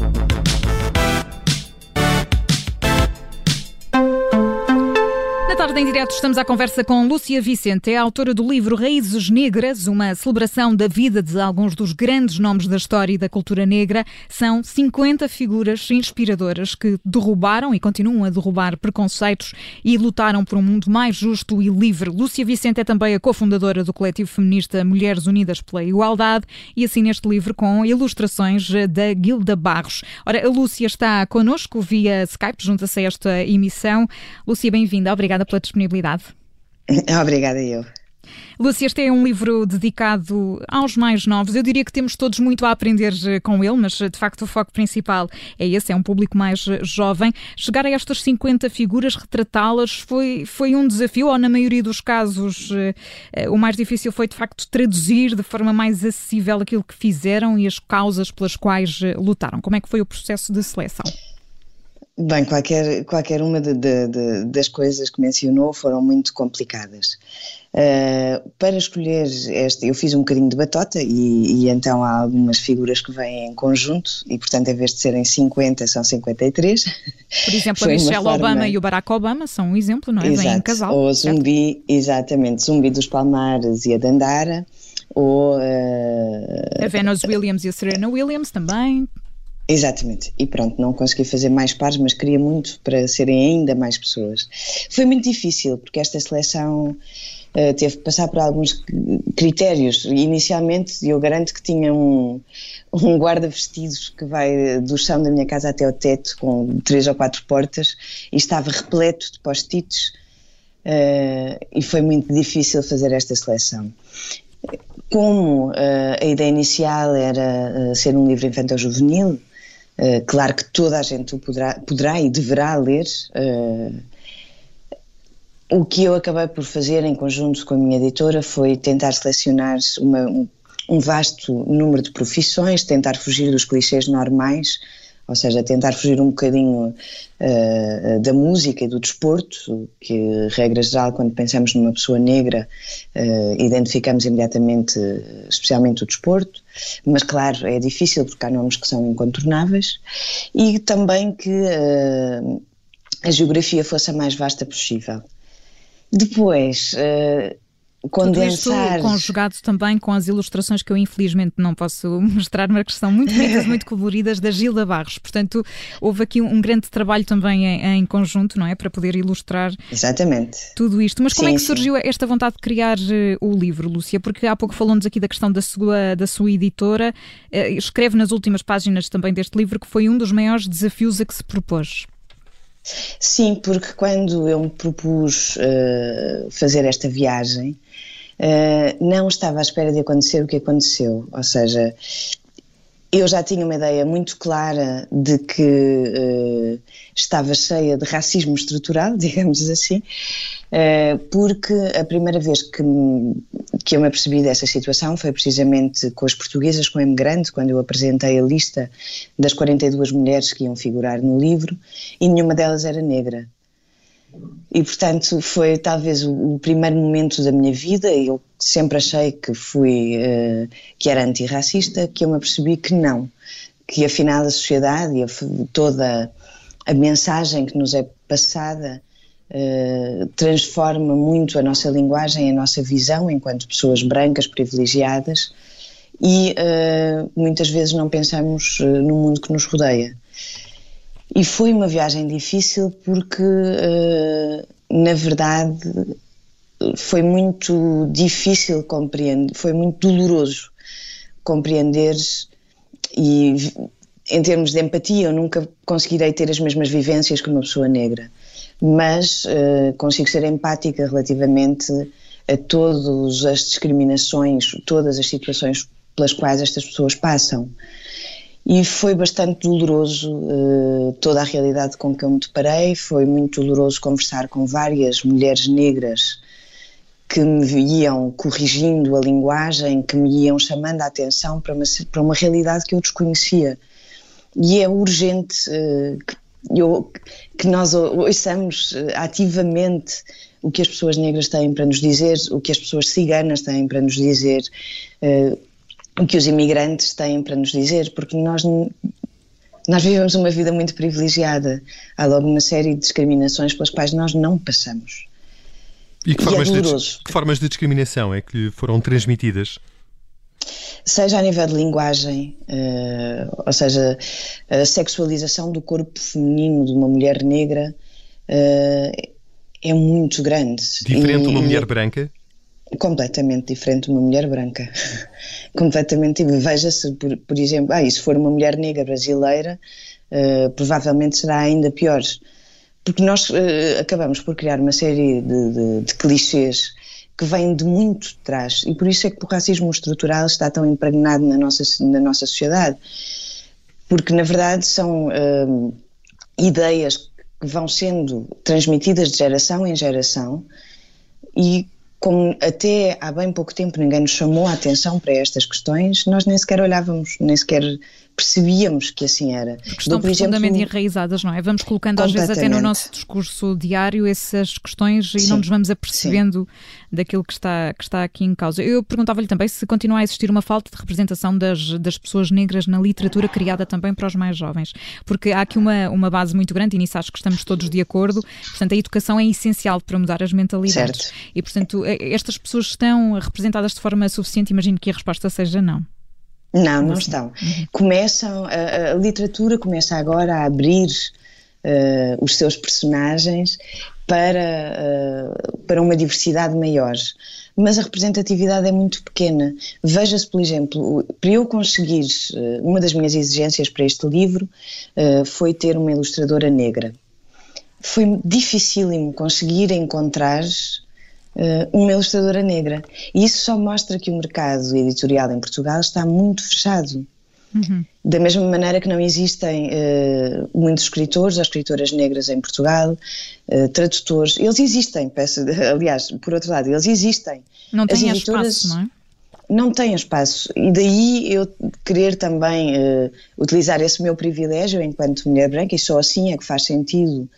Thank you. Tarde em direto estamos à conversa com Lúcia Vicente, é autora do livro Raízes Negras, uma celebração da vida de alguns dos grandes nomes da história e da cultura negra. São 50 figuras inspiradoras que derrubaram e continuam a derrubar preconceitos e lutaram por um mundo mais justo e livre. Lúcia Vicente é também a cofundadora do coletivo feminista Mulheres Unidas pela Igualdade e assina este livro com ilustrações da Guilda Barros. Ora, a Lúcia está connosco via Skype, junta-se a esta emissão. Lúcia, bem-vinda. Obrigada pela disponibilidade. Obrigada, eu. Lúcia, este é um livro dedicado aos mais novos. Eu diria que temos todos muito a aprender eh, com ele, mas eh, de facto o foco principal é esse, é um público mais eh, jovem. Chegar a estas 50 figuras, retratá-las, foi, foi um desafio, ou na maioria dos casos o mais difícil foi de facto traduzir de forma mais acessível aquilo que fizeram e as causas pelas quais lutaram. Como é que foi o processo de seleção? Bem, qualquer, qualquer uma de, de, de, das coisas que mencionou foram muito complicadas. Uh, para escolher este, eu fiz um bocadinho de batota e, e, então há algumas figuras que vêm em conjunto e, portanto, em vez de serem 50, são 53. Por exemplo, a Michelle forma... Obama e o Barack Obama são um exemplo, não é? Exato. Vêm em casal. Ou Zumbi, exatamente, Zumbi dos Palmares e a Dandara. Ou, uh... A Venus Williams e a Serena Williams também. Exatamente, e pronto, não consegui fazer mais pares, mas queria muito para serem ainda mais pessoas. Foi muito difícil, porque esta seleção uh, teve que passar por alguns critérios. Inicialmente, eu garanto que tinha um, um guarda-vestidos que vai do chão da minha casa até ao teto, com três ou quatro portas, e estava repleto de post-its, uh, e foi muito difícil fazer esta seleção. Como uh, a ideia inicial era ser um livro infantil-juvenil, eh, claro que toda a gente o poderá, poderá e deverá ler. Uh, o que eu acabei por fazer em conjunto com a minha editora foi tentar selecionar uma, um, um vasto número de profissões, tentar fugir dos clichês normais ou seja, tentar fugir um bocadinho uh, da música e do desporto, que, regra geral, quando pensamos numa pessoa negra, uh, identificamos imediatamente, especialmente o desporto, mas claro, é difícil porque há nomes que são incontornáveis, e também que uh, a geografia fosse a mais vasta possível. Depois, condensar. Tudo conjugado também com as ilustrações que eu infelizmente não posso mostrar, mas que são muito bonitas, muito coloridas, da Gilda Barros. Portanto, houve aqui um grande trabalho também em, em conjunto, não é? Para poder ilustrar Exatamente. tudo isto. Mas como sim, é que surgiu sim. esta vontade de criar uh, o livro, Lúcia? Porque há pouco falou-nos aqui da questão da sua, da sua editora. Uh, escreve nas últimas páginas também deste livro que foi um dos maiores desafios a que se propôs. Sim, porque quando eu me propus uh, fazer esta viagem, uh, não estava à espera de acontecer o que aconteceu. Ou seja, eu já tinha uma ideia muito clara de que uh, estava cheia de racismo estrutural, digamos assim, uh, porque a primeira vez que, que eu me apercebi dessa situação foi precisamente com as portuguesas com imigrante, quando eu apresentei a lista das 42 mulheres que iam figurar no livro e nenhuma delas era negra. E, portanto, foi talvez o, primeiro momento da minha vida, eu sempre achei que fui, uh, que era antirracista, que eu me apercebi que não, que afinal a sociedade e toda a mensagem que nos é passada uh, transforma muito a nossa linguagem, a nossa visão enquanto pessoas brancas privilegiadas e uh, muitas vezes não pensamos no mundo que nos rodeia. E foi uma viagem difícil porque, uh, na verdade, foi muito difícil compreender, foi muito doloroso compreender e em termos de empatia eu nunca conseguirei ter as mesmas vivências que uma pessoa negra, mas uh, consigo ser empática relativamente a todas as discriminações, todas as situações pelas quais estas pessoas passam e foi bastante doloroso uh, toda a realidade com que eu me deparei. Foi muito doloroso conversar com várias mulheres negras que me iam corrigindo a linguagem, que me iam chamando a atenção para uma, para uma realidade que eu desconhecia. E é urgente uh, que, eu, que nós ouçamos uh, ativamente o que as pessoas negras têm para nos dizer, o que as pessoas ciganas têm para nos dizer, o que os imigrantes têm para nos dizer, porque nós Nós vivemos uma vida muito privilegiada. Há logo uma série de discriminações pelas quais nós não passamos. E que formas, e é de, que formas de discriminação é que lhe foram transmitidas? Seja a nível de linguagem, uh, ou seja, a sexualização do corpo feminino de uma mulher negra uh, é muito grande. Diferente de uma mulher branca? Completamente diferente de uma mulher branca. completamente. Veja-se, por, por exemplo, ah, e se for uma mulher negra brasileira, uh, provavelmente será ainda pior porque nós uh, acabamos por criar uma série de, de, de clichês que vêm de muito de trás e por isso é que o racismo estrutural está tão impregnado na nossa, na nossa sociedade. Porque, na verdade, são uh, ideias que vão sendo transmitidas de geração em geração e como até há bem pouco tempo ninguém nos chamou a atenção para estas questões, nós nem sequer olhávamos, nem sequer percebíamos que assim era. Estão profundamente exemplo, enraizadas, não é? Vamos colocando às vezes até no nosso discurso diário essas questões e sim, não nos vamos apercebendo sim. daquilo que está, que está aqui em causa. Eu perguntava-lhe também se continua a existir uma falta de representação das, das pessoas negras na literatura criada também para os mais jovens, porque há aqui uma, uma base muito grande e nisso acho que estamos todos de acordo, portanto a educação é essencial para mudar as mentalidades. Certo. E portanto estas pessoas estão representadas de forma suficiente? Imagino que a resposta seja não. Não, não estão. Uhum. Começam, a, a, literatura começa agora a abrir uh, os seus personagens para, uh, para uma diversidade maior. Mas a representatividade é muito pequena. Veja-se, por exemplo, para eu conseguir, uh, uma das minhas exigências para este livro foi ter uma ilustradora negra. Foi dificílimo conseguir encontrar uh, uma ilustradora negra. E isso só mostra que o mercado editorial em Portugal está muito fechado. Uhum. Da mesma maneira que não existem uh, muitos escritores ou escritoras negras em Portugal, uh, tradutores, eles existem, peço, aliás, por outro lado, eles existem. Não têm espaço, não é? Não têm espaço. E daí eu querer também uh, utilizar esse meu privilégio enquanto mulher branca, e só assim é que faz sentido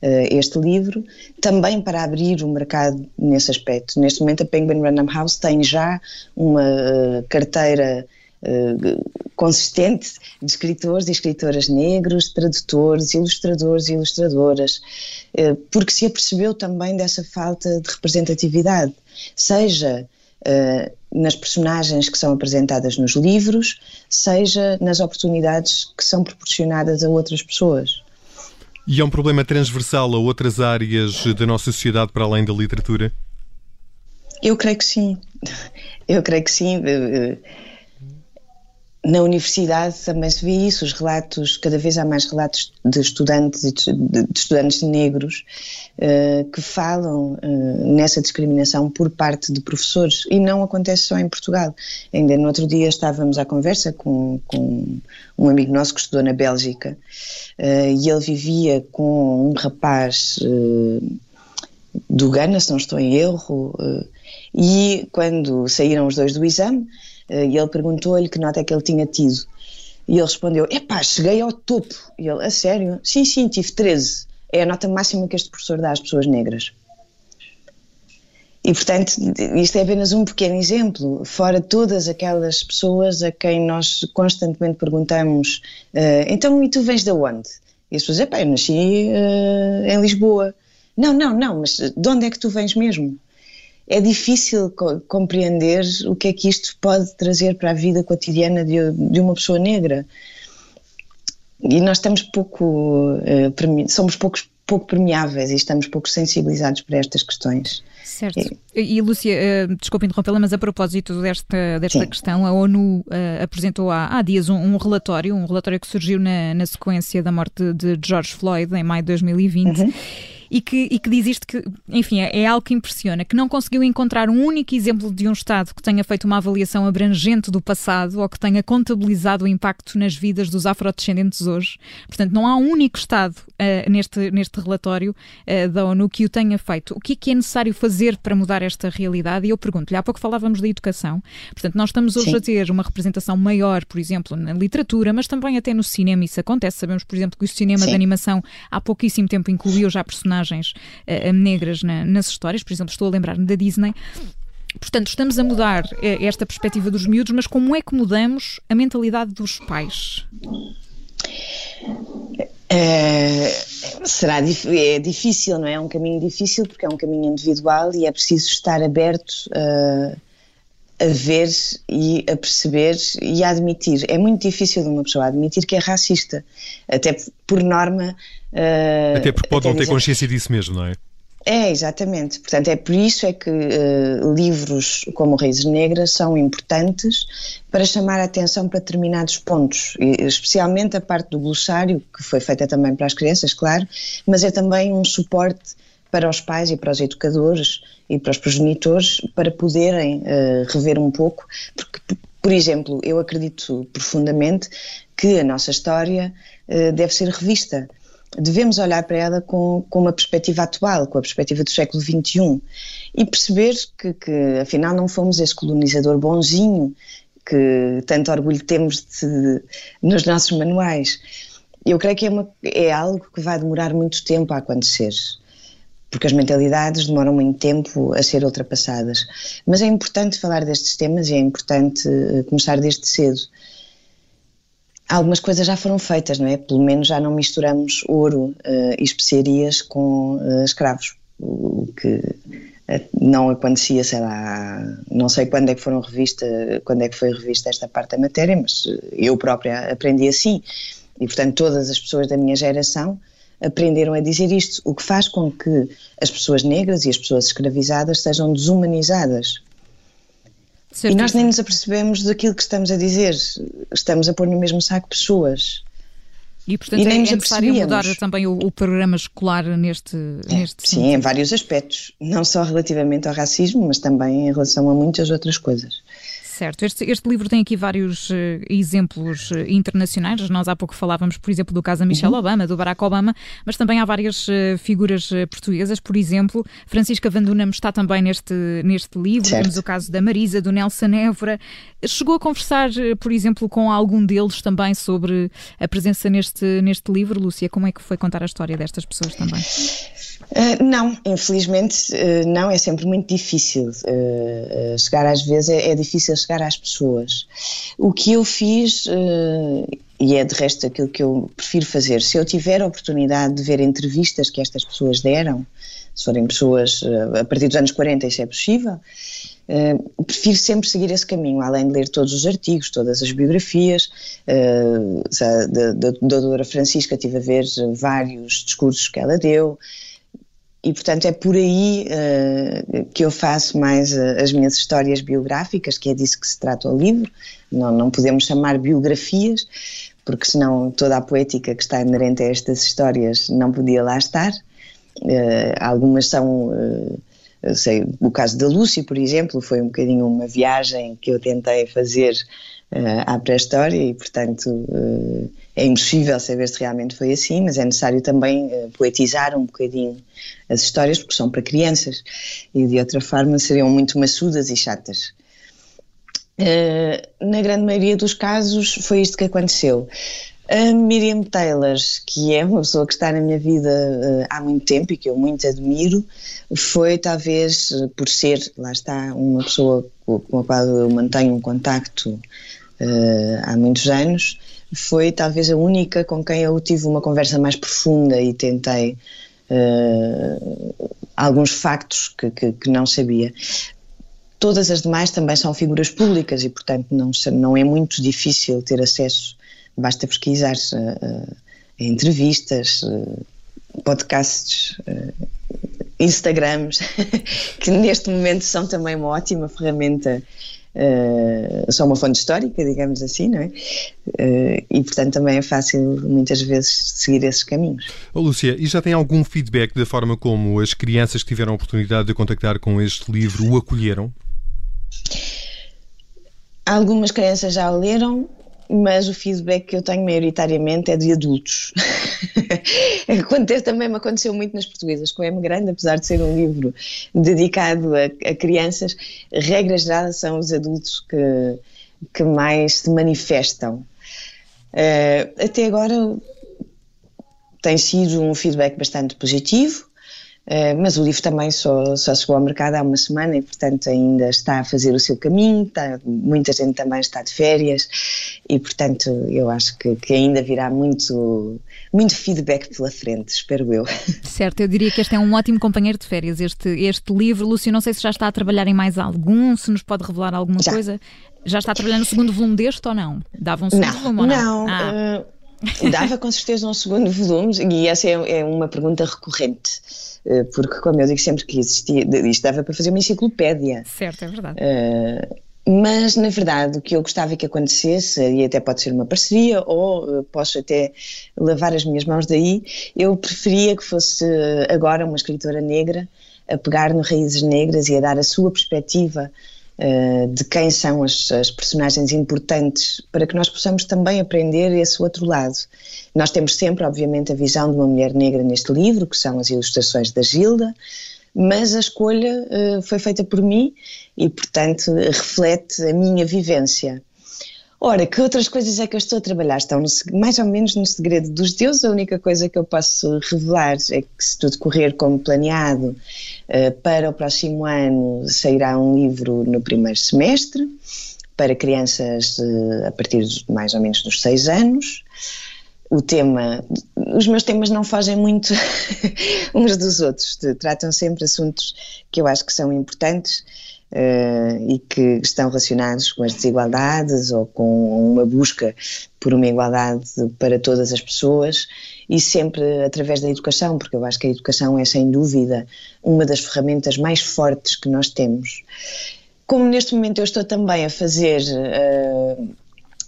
este livro, também para abrir o mercado nesse aspecto. Neste momento, a Penguin Random House tem já uma uh, carteira uh, consistente de escritores e escritoras negros, tradutores, ilustradores e ilustradoras, porque se apercebeu também dessa falta de representatividade, seja nas personagens que são apresentadas nos livros, seja nas oportunidades que são proporcionadas a outras pessoas. E é um problema transversal a outras áreas da nossa sociedade para além da literatura? Eu creio que sim. Eu creio que sim. Na universidade também se vê isso, os relatos, cada vez há mais relatos de estudantes de, estudantes negros uh, que falam uh, nessa discriminação por parte de professores e não acontece só em Portugal. Ainda no outro dia estávamos à conversa com, com um amigo nosso que estudou na Bélgica uh, e ele vivia com um rapaz do Ghana, se não estou em erro, e quando saíram os dois do exame, e ele perguntou-lhe que nota é que ele tinha tido. E ele respondeu: Epá, cheguei ao topo. E ele: A sério? Sim, sim, tive 13. É a nota máxima que este professor dá às pessoas negras. E, portanto, isto é apenas um pequeno exemplo. Fora todas aquelas pessoas a quem nós constantemente perguntamos: uh, Então, e tu vens de onde? E as pessoas: Epá, eu nasci uh, em Lisboa. Não, não, não, mas de onde é que tu vens mesmo? É difícil co compreender o que é que isto pode trazer para a vida cotidiana de, de uma pessoa negra. E nós estamos pouco, uh, somos poucos, pouco permeáveis e estamos pouco sensibilizados para estas questões. Certo. E, e Lúcia, uh, desculpe interrompê-la, mas a propósito desta, desta questão, a ONU uh, apresentou há, há dias um, um, relatório, um relatório que surgiu na, na sequência da morte de George Floyd em maio de 2020. Uhum e que, e que diz isto que, enfim, é, é, algo que impressiona, que não conseguiu encontrar um único exemplo de um Estado que tenha feito uma avaliação abrangente do passado ou que tenha contabilizado o impacto nas vidas dos afrodescendentes hoje. Portanto, não há um único Estado uh, neste, neste relatório uh, da ONU que o tenha feito. O que é que é necessário fazer para mudar esta realidade? E eu pergunto-lhe, há pouco falávamos da educação, portanto, nós estamos hoje Sim. a ter uma representação maior, por exemplo, na literatura, mas também até no cinema, isso acontece. Sabemos, por exemplo, que o cinema Sim. de animação há pouquíssimo tempo incluiu já personagens personagens uh, negras na, nas histórias, por exemplo, estou a lembrar-me da Disney. Portanto, estamos a mudar uh, esta perspectiva dos miúdos, mas como é que mudamos a mentalidade dos pais? Será é difícil, não é? É um caminho difícil porque é um caminho individual e é preciso estar aberto a, a ver e a perceber e a admitir. É muito difícil de uma pessoa admitir que é racista, até por norma. Uh, até porque pode não ter consciência disso mesmo, não é? É, exatamente. Portanto, é por isso é que uh, livros como Raízes Negras são importantes para chamar a atenção para determinados pontos, e, especialmente a parte do glossário, que foi feita também para as crianças, claro, mas é também um suporte para os pais e para os educadores e para os progenitores para poderem uh, rever um pouco, porque, por exemplo, eu acredito profundamente que a nossa história uh, deve ser revista devemos olhar para ela com, com uma perspectiva atual, com a perspectiva do século XXI e perceber que, que afinal não fomos esse colonizador bonzinho que tanto orgulho temos de, nos nossos manuais. Eu creio que é, uma, é algo que vai demorar muito tempo a acontecer porque as mentalidades demoram muito tempo a ser ultrapassadas. Mas é importante falar destes temas e é importante eh, começar desde cedo algumas coisas já foram feitas, não é? Pelo menos já não misturamos ouro uh, e especiarias com uh, escravos, o que uh, não acontecia, sei lá, não sei quando é que foram revista, quando é que foi revista esta parte da matéria, mas eu própria aprendi assim. E portanto todas as pessoas da minha geração aprenderam a dizer isto, o que faz com que as pessoas negras e as pessoas escravizadas sejam desumanizadas. Certo. E nós nem nos apercebemos daquilo que estamos a dizer. Estamos a pôr no mesmo saco pessoas. E, portanto, e nem é, é necessário mudar também o, o, programa escolar neste, é, neste Sim, sentido. em vários aspectos. Não só relativamente ao racismo, mas também em relação a muitas outras coisas. Certo, este, este livro tem aqui vários uh, exemplos uh, internacionais. Nós há pouco falávamos, por exemplo, do caso da Michelle uhum. Obama, do Barack Obama, mas também há várias uh, figuras portuguesas. Por exemplo, Francisca Van Dunham está também neste, neste livro. Certo. Temos o caso da Marisa, do Nelson Évora. Chegou a conversar, por exemplo, com algum deles também sobre a presença neste, neste livro, Lúcia? Como é que foi contar a história destas pessoas também? Uh, não, infelizmente uh, não, é sempre muito difícil uh, chegar às vezes, é, é, difícil chegar às pessoas. O que eu fiz, e é de resto aquilo que eu prefiro fazer, se eu tiver a oportunidade de ver entrevistas que estas pessoas deram, se forem pessoas a partir dos anos 40, isso é possível, Uh, prefiro sempre seguir esse caminho, além de ler todos os artigos, todas as biografias. Uh, da, da, da doutora Francisca tive a ver vários discursos que ela deu, e portanto é por aí uh, que eu faço mais uh, as minhas histórias biográficas, que é disso que se trata o livro. Não, não podemos chamar biografias, porque senão toda a poética que está inerente a estas histórias não podia lá estar. Uh, algumas são, sei, o caso da Lúcia, por exemplo, foi um bocadinho uma viagem que eu tentei fazer à pré-história e, portanto, é impossível saber se realmente foi assim, mas é necessário também uh, poetizar um bocadinho as histórias, porque são para crianças e de outra forma seriam muito maçudas e chatas. Uh, na grande maioria dos casos foi isto que aconteceu. A Miriam Taylor, que é uma pessoa que está na minha vida uh, há muito tempo e que eu muito admiro, foi talvez por ser, lá está, uma pessoa com a qual eu mantenho um contacto uh, há muitos anos, foi talvez a única com quem eu tive uma conversa mais profunda e tentei uh, alguns factos que, que, que, não sabia. Todas as demais também são figuras públicas e, portanto, não, não é muito difícil ter acesso, basta pesquisar uh, entrevistas, uh, podcasts, Instagrams, que neste momento são também uma ótima ferramenta uh, só uma fonte histórica, digamos assim, não é? Uh, e portanto também é fácil muitas vezes seguir esses caminhos. Oh, Lúcia, e já tem algum feedback da forma como as crianças que tiveram a oportunidade de contactar com este livro o acolheram? Algumas crianças já o leram, mas o feedback que eu tenho maioritariamente é de adultos. Também me aconteceu muito nas portuguesas, com M Grande, apesar de ser um livro dedicado a, a crianças, regra geral são os adultos que, que mais se manifestam. Uh, até agora tem sido um feedback bastante positivo. Uh, mas o livro também só, só chegou ao mercado há uma semana e, portanto, ainda está a fazer o seu caminho. Está, muita gente também está de férias e, portanto, eu acho que, que, ainda virá muito, muito feedback pela frente, espero eu. Certo, eu diria que este é um ótimo companheiro de férias. Este, este livro, Lúcio, não sei se já está a trabalhar em mais algum, se nos pode revelar alguma já. coisa. Já está a trabalhar no segundo volume deste ou não? Dava um segundo não, volume ou não? Não. Ah. Uh Dava com certeza um segundo volume, e essa é, é, uma pergunta recorrente, eh, porque, como eu digo sempre que existia, isto dava para fazer uma enciclopédia. Certo, é verdade. Uh, mas, na verdade, o que eu gostava que acontecesse, e até pode ser uma parceria, ou uh, posso até lavar as minhas mãos daí, eu preferia que fosse agora uma escritora negra a pegar no Raízes Negras e a dar a sua perspectiva de quem são as, as, personagens importantes para que nós possamos também aprender esse outro lado. Nós temos sempre, obviamente, a visão de uma mulher negra neste livro, que são as ilustrações da Gilda, mas a escolha uh, foi feita por mim e, portanto, reflete a minha vivência. Ora, que outras coisas é que eu estou a trabalhar? Estão no, mais ou menos no segredo dos deuses. A única coisa que eu posso revelar é que, se tudo correr como planeado, uh, para o próximo ano sairá um livro no primeiro semestre para crianças uh, a partir mais ou menos dos seis anos. O tema, os meus temas não fogem muito uns dos outros, tratam sempre assuntos que eu acho que são importantes uh, e que estão relacionados com as desigualdades ou com uma busca por uma igualdade para todas as pessoas e sempre através da educação, porque eu acho que a educação é sem dúvida uma das ferramentas mais fortes que nós temos. Como neste momento eu estou também a fazer. Uh,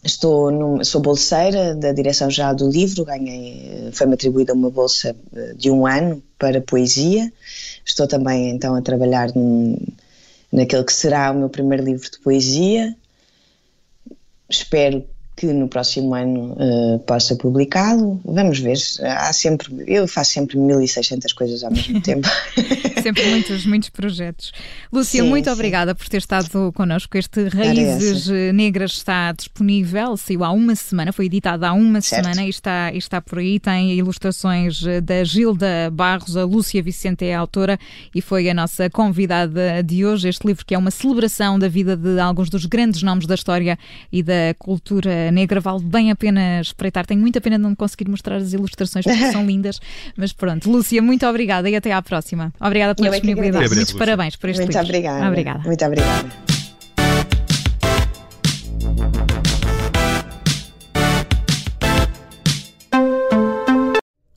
Estou num, sou bolseira da Direção-Geral do Livro, ganhei, eh, foi-me atribuída uma bolsa de um ano para poesia. Estou também então a trabalhar num, naquele que será o meu primeiro livro de poesia. Espero que no próximo ano uh, possa publicá-lo. Vamos ver. Há sempre, eu faço sempre 1600 coisas ao mesmo tempo. sempre muitos, muitos projetos. Lúcia, sim, muito sim. obrigada por ter estado connosco. Este Raízes Negras está disponível, saiu há uma semana, foi editado há uma certo. semana e está, e está por aí. Tem ilustrações da Gilda Barros, a Lúcia Vicente é a autora e foi a nossa convidada de hoje. Este livro que é uma celebração da vida de alguns dos grandes nomes da história e da cultura negra vale bem a pena espreitar. Tenho muita pena de não conseguir mostrar as ilustrações porque são lindas, mas pronto. Lúcia, muito obrigada e até à próxima. Obrigada pela Eu disponibilidade. É Muitos parabéns por este muito livro. Obrigada. obrigada. Muito obrigada.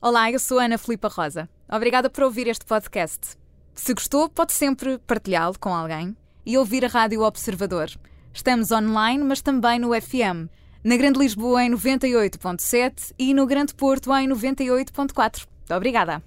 Olá, eu sou Ana Filipa Rosa. Obrigada por ouvir este podcast. Se gostou, pode sempre partilhá-lo com alguém e ouvir a Rádio Observador. Estamos online, mas também no FM. Na Grande Lisboa em 98.7 e no Grande Porto em 98.4. Obrigada.